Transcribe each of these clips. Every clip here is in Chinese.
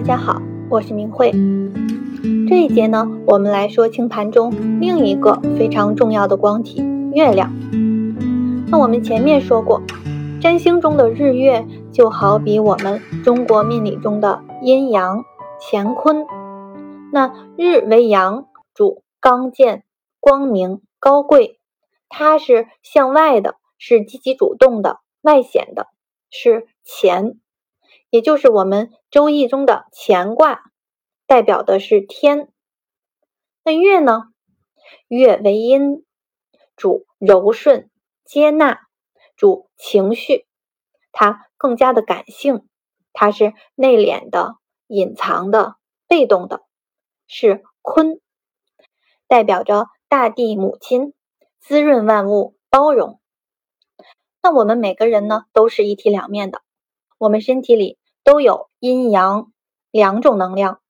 大家好，我是明慧。这一节呢，我们来说星盘中另一个非常重要的光体——月亮。那我们前面说过，占星中的日月就好比我们中国命理中的阴阳乾坤。那日为阳，主刚健、光明、高贵，它是向外的，是积极主动的、外显的，是乾。也就是我们周易中的乾卦，代表的是天。那月呢？月为阴，主柔顺、接纳，主情绪，它更加的感性，它是内敛的、隐藏的、被动的，是坤，代表着大地母亲，滋润万物，包容。那我们每个人呢，都是一体两面的，我们身体里。都有阴阳两种能量，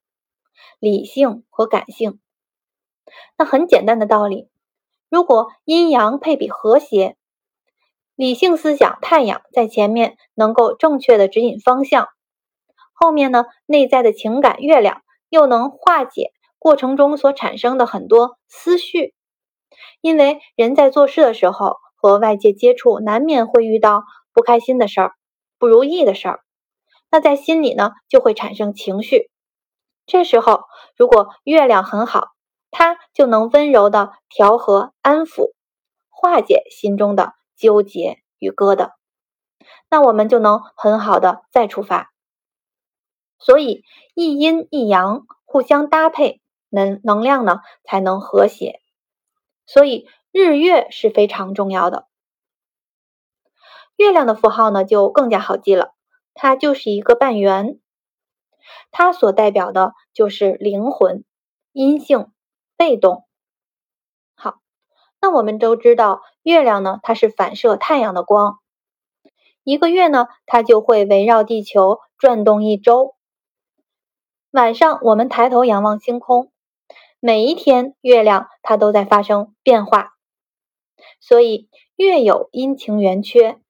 理性和感性。那很简单的道理，如果阴阳配比和谐，理性思想太阳在前面能够正确的指引方向，后面呢内在的情感月亮又能化解过程中所产生的很多思绪。因为人在做事的时候和外界接触，难免会遇到不开心的事儿、不如意的事儿。那在心里呢，就会产生情绪。这时候，如果月亮很好，它就能温柔的调和、安抚、化解心中的纠结与疙瘩。那我们就能很好的再出发。所以，一阴一阳互相搭配，能能量呢才能和谐。所以，日月是非常重要的。月亮的符号呢，就更加好记了。它就是一个半圆，它所代表的就是灵魂、阴性、被动。好，那我们都知道，月亮呢，它是反射太阳的光，一个月呢，它就会围绕地球转动一周。晚上我们抬头仰望星空，每一天月亮它都在发生变化，所以月有阴晴圆缺。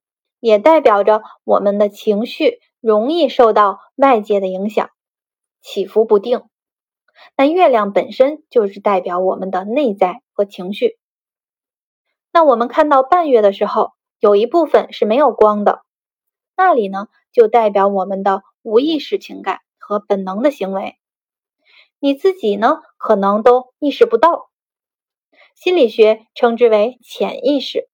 也代表着我们的情绪容易受到外界的影响，起伏不定。那月亮本身就是代表我们的内在和情绪。那我们看到半月的时候，有一部分是没有光的，那里呢就代表我们的无意识情感和本能的行为，你自己呢可能都意识不到。心理学称之为潜意识。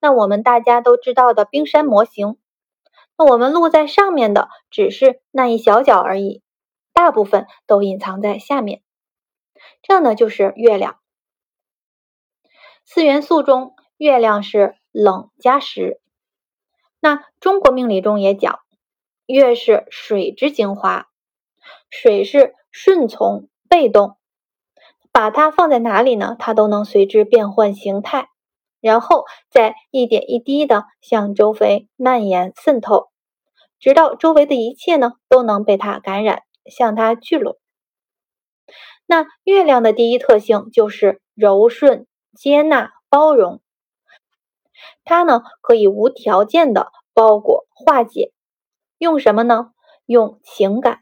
那我们大家都知道的冰山模型，那我们露在上面的只是那一小角而已，大部分都隐藏在下面。这呢就是月亮。四元素中，月亮是冷加湿。那中国命理中也讲，月是水之精华，水是顺从、被动，把它放在哪里呢？它都能随之变换形态。然后再一点一滴的向周围蔓延渗透，直到周围的一切呢都能被它感染，向它聚拢。那月亮的第一特性就是柔顺、接纳、包容，它呢可以无条件的包裹、化解。用什么呢？用情感。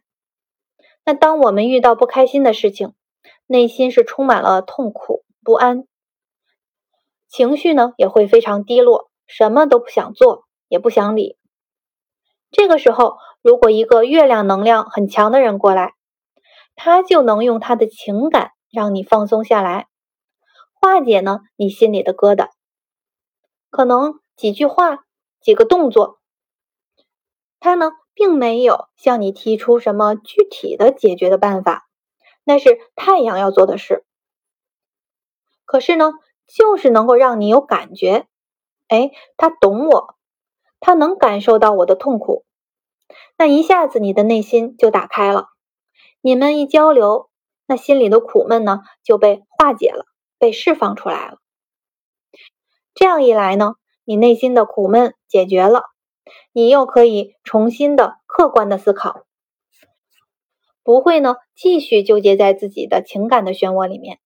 那当我们遇到不开心的事情，内心是充满了痛苦、不安。情绪呢也会非常低落，什么都不想做，也不想理。这个时候，如果一个月亮能量很强的人过来，他就能用他的情感让你放松下来，化解呢你心里的疙瘩。可能几句话、几个动作，他呢并没有向你提出什么具体的解决的办法，那是太阳要做的事。可是呢？就是能够让你有感觉，哎，他懂我，他能感受到我的痛苦，那一下子你的内心就打开了，你们一交流，那心里的苦闷呢就被化解了，被释放出来了。这样一来呢，你内心的苦闷解决了，你又可以重新的客观的思考，不会呢继续纠结在自己的情感的漩涡里面。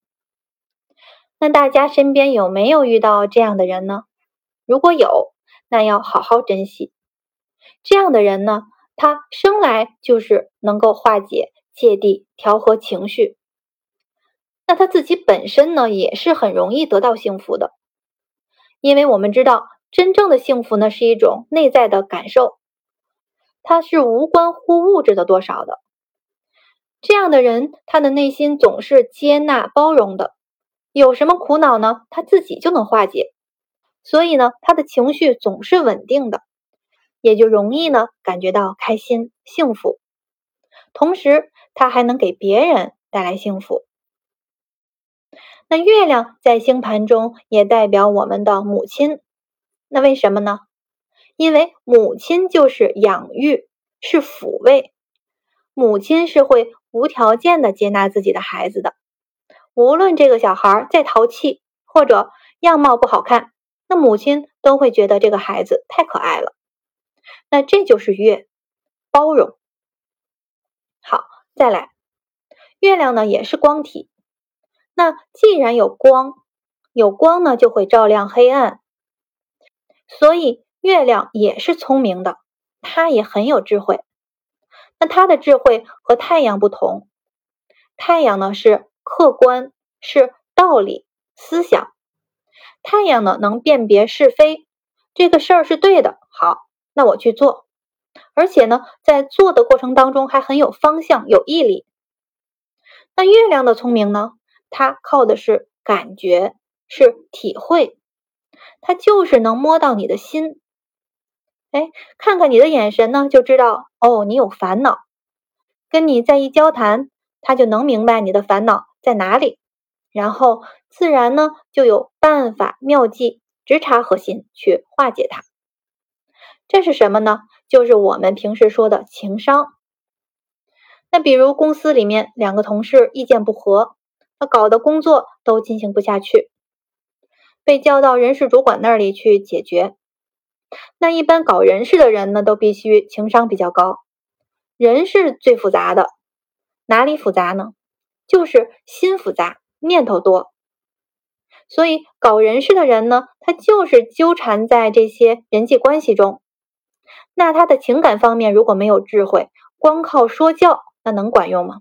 那大家身边有没有遇到这样的人呢？如果有，那要好好珍惜。这样的人呢，他生来就是能够化解芥蒂、调和情绪。那他自己本身呢，也是很容易得到幸福的，因为我们知道，真正的幸福呢是一种内在的感受，它是无关乎物质的多少的。这样的人，他的内心总是接纳、包容的，有什么苦恼呢，他自己就能化解，所以呢，他的情绪总是稳定的，也就容易呢感觉到开心、幸福，同时他还能给别人带来幸福。那月亮在星盘中也代表我们的母亲，那为什么呢？因为母亲就是养育，是抚慰，母亲是会无条件的接纳自己的孩子的，无论这个小孩再淘气或者样貌不好看，那母亲都会觉得这个孩子太可爱了。那这就是月，包容。好，再来，月亮呢也是光体。那既然有光，有光呢就会照亮黑暗，所以月亮也是聪明的，它也很有智慧。那它的智慧和太阳不同，太阳呢是客观，是道理、思想。太阳呢能辨别是非，这个事儿是对的，好，那我去做，而且呢在做的过程当中还很有方向、有毅力。那月亮的聪明呢？它靠的是感觉，是体会，它就是能摸到你的心。哎，看看你的眼神呢，就知道哦，你有烦恼。跟你在一交谈，他就能明白你的烦恼在哪里，然后自然呢就有办法妙计，直插核心去化解它。这是什么呢？就是我们平时说的情商。那比如公司里面两个同事意见不合。那搞得工作都进行不下去，被叫到人事主管那里去解决。那一般搞人事的人呢，都必须情商比较高。人是最复杂的，哪里复杂呢？就是心复杂，念头多。所以搞人事的人呢，他就是纠缠在这些人际关系中。那他的情感方面如果没有智慧，光靠说教，那能管用吗？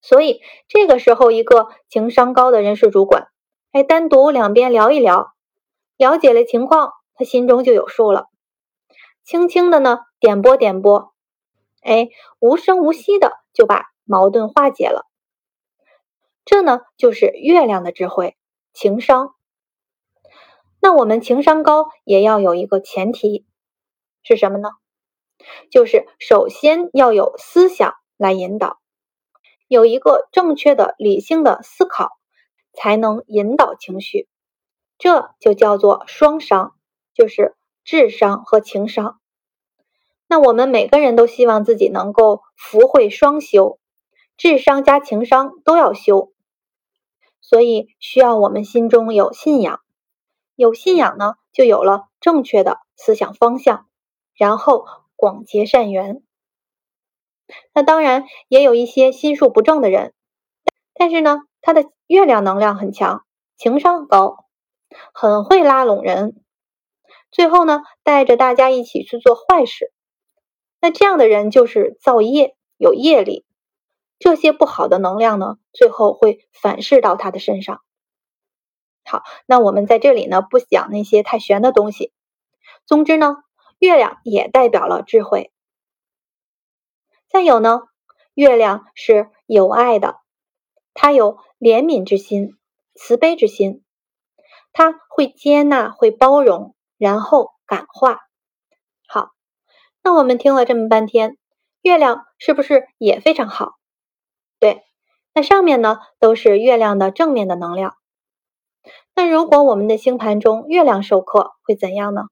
所以这个时候，一个情商高的人事主管，哎，单独两边聊一聊，了解了情况，他心中就有数了。轻轻的呢，点拨点拨，哎，无声无息的就把矛盾化解了。这呢，就是月亮的智慧，情商。那我们情商高，也要有一个前提，是什么呢？就是首先要有思想来引导。有一个正确的理性的思考，才能引导情绪，这就叫做双商，就是智商和情商。那我们每个人都希望自己能够福慧双修，智商加情商都要修，所以需要我们心中有信仰，有信仰呢，就有了正确的思想方向，然后广结善缘。那当然也有一些心术不正的人，但是呢，他的月亮能量很强，情商高，很会拉拢人，最后呢，带着大家一起去做坏事。那这样的人就是造业，有业力，这些不好的能量呢，最后会反噬到他的身上。好，那我们在这里呢，不讲那些太玄的东西。总之呢，月亮也代表了智慧。再有呢，月亮是有爱的，它有怜悯之心、慈悲之心，它会接纳、会包容，然后感化。好，那我们听了这么半天，月亮是不是也非常好？在，上面呢都是月亮的正面的能量。那如果我们的星盘中月亮受克，会怎样呢？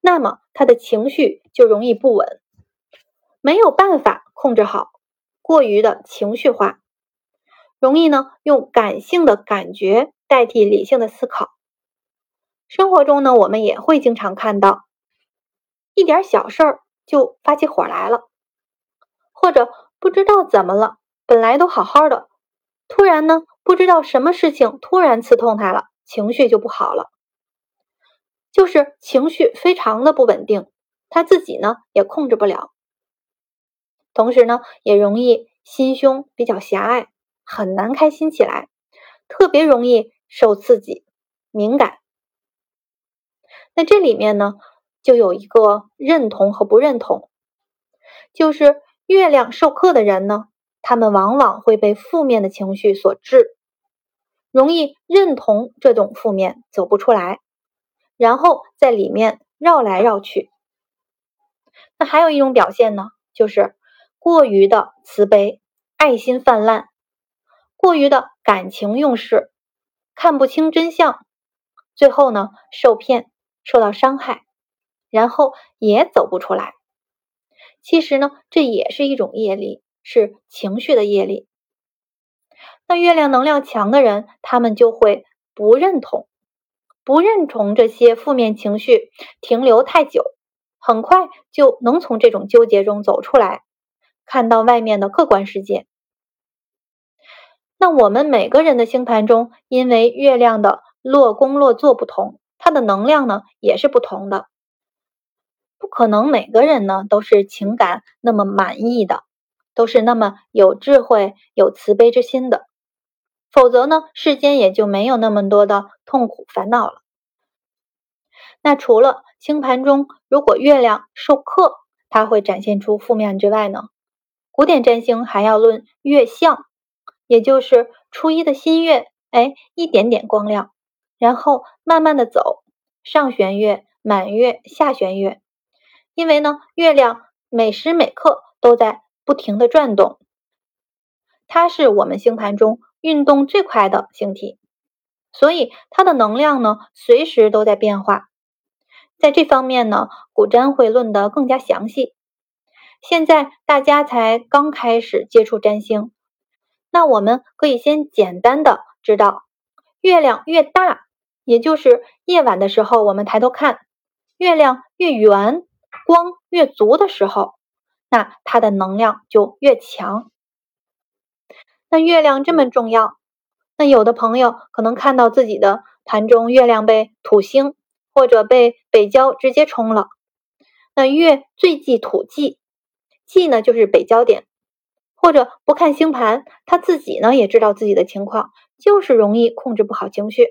那么他的情绪就容易不稳。没有办法控制好，过于的情绪化，容易呢用感性的感觉代替理性的思考。生活中呢，我们也会经常看到，一点小事儿就发起火来了，或者不知道怎么了，本来都好好的，突然呢不知道什么事情突然刺痛他了，情绪就不好了，就是情绪非常的不稳定，他自己呢也控制不了，同时呢也容易心胸比较狭隘，很难开心起来，特别容易受刺激、敏感。那这里面呢就有一个认同和不认同，就是月亮授课的人呢，他们往往会被负面的情绪所致。容易认同这种负面，走不出来，然后在里面绕来绕去。那还有一种表现呢，就是过于的慈悲、爱心泛滥，过于的感情用事，看不清真相，最后呢受骗、受到伤害，然后也走不出来。其实呢，这也是一种业力，是情绪的业力。那月亮能量强的人，他们就会不认同、不认同这些负面情绪停留太久，很快就能从这种纠结中走出来，看到外面的客观世界。那我们每个人的星盘中，因为月亮的落宫落座不同，它的能量呢也是不同的，不可能每个人呢都是情感那么满意的，都是那么有智慧、有慈悲之心的。否则呢，世间也就没有那么多的痛苦烦恼了。那除了星盘中如果月亮受克，它会展现出负面之外呢，古典占星还要论月相，也就是初一的新月，哎，一点点光亮，然后慢慢的走，上弦月、满月、下弦月，因为呢，月亮每时每刻都在不停的转动，它是我们星盘中。运动最快的星体，所以它的能量呢，随时都在变化。在这方面呢，古占会论得更加详细。现在大家才刚开始接触占星，那我们可以先简单的知道，月亮越大，也就是夜晚的时候，我们抬头看，月亮越圆，光越足的时候，那它的能量就越强。那月亮这么重要，那有的朋友可能看到自己的盘中月亮被土星或者被北交直接冲了。那月最忌土忌，忌呢就是北焦点，或者不看星盘，他自己呢也知道自己的情况，就是容易控制不好情绪。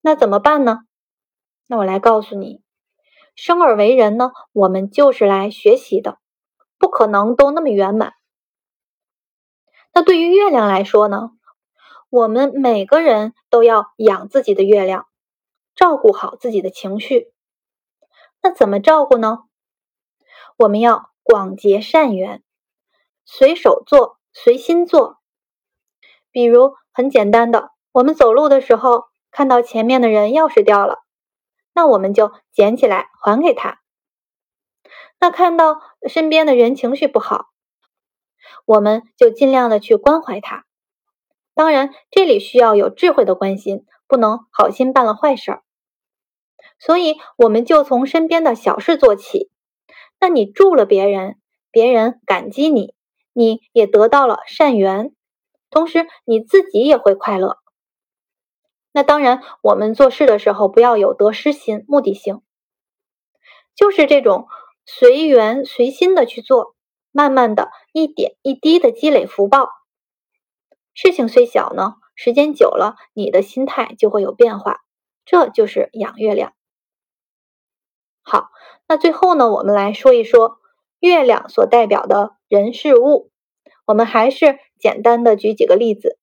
那怎么办呢？那我来告诉你，生而为人呢，我们就是来学习的，可能都那么圆满。那对于月亮来说呢，我们每个人都要养自己的月亮，照顾好自己的情绪。那怎么照顾呢？我们要广结善缘，随手做，随心做。比如很简单的，我们走路的时候看到前面的人钥匙掉了，那我们就捡起来还给他。那看到身边的人情绪不好。我们就尽量的去关怀他，当然这里需要有智慧的关心，不能好心办了坏事儿。所以我们就从身边的小事做起。那你助了别人，别人感激你，你也得到了善缘，同时你自己也会快乐。那当然，我们做事的时候不要有得失心、目的性，就是这种随缘随心的去做。慢慢的一点一滴的积累福报，事情虽小呢，时间久了，你的心态就会有变化，这就是养月亮。好，那最后呢，我们来说一说月亮所代表的人事物。我们还是简单的举几个例子，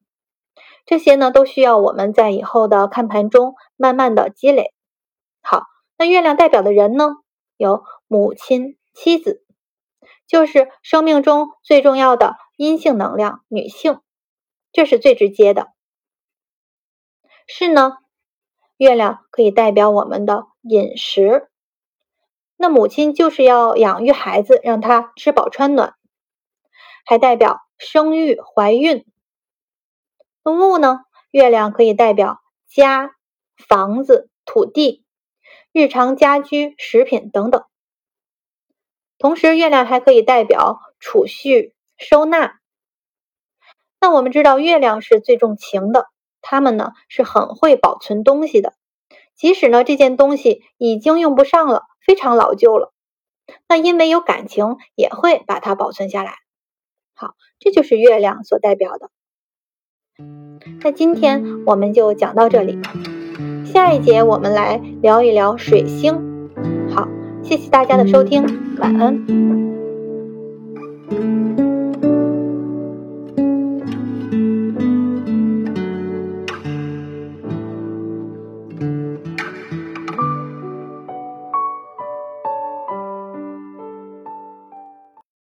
这些呢都需要我们在以后的看盘中慢慢的积累。好，那月亮代表的人呢，有母亲、妻子。就是生命中最重要的阴性能量，女性，这是最直接的。是呢，月亮可以代表我们的饮食。那母亲就是要养育孩子，让他吃饱穿暖，还代表生育、怀孕。那木呢？月亮可以代表家、房子、土地、日常家居、食品等等。同时，月亮还可以代表储蓄、收纳。那我们知道，月亮是最重情的，他们呢是很会保存东西的。即使呢这件东西已经用不上了，非常老旧了，那因为有感情，也会把它保存下来。好，这就是月亮所代表的。那今天我们就讲到这里，下一节我们来聊一聊水星。好，谢谢大家的收听，晚安。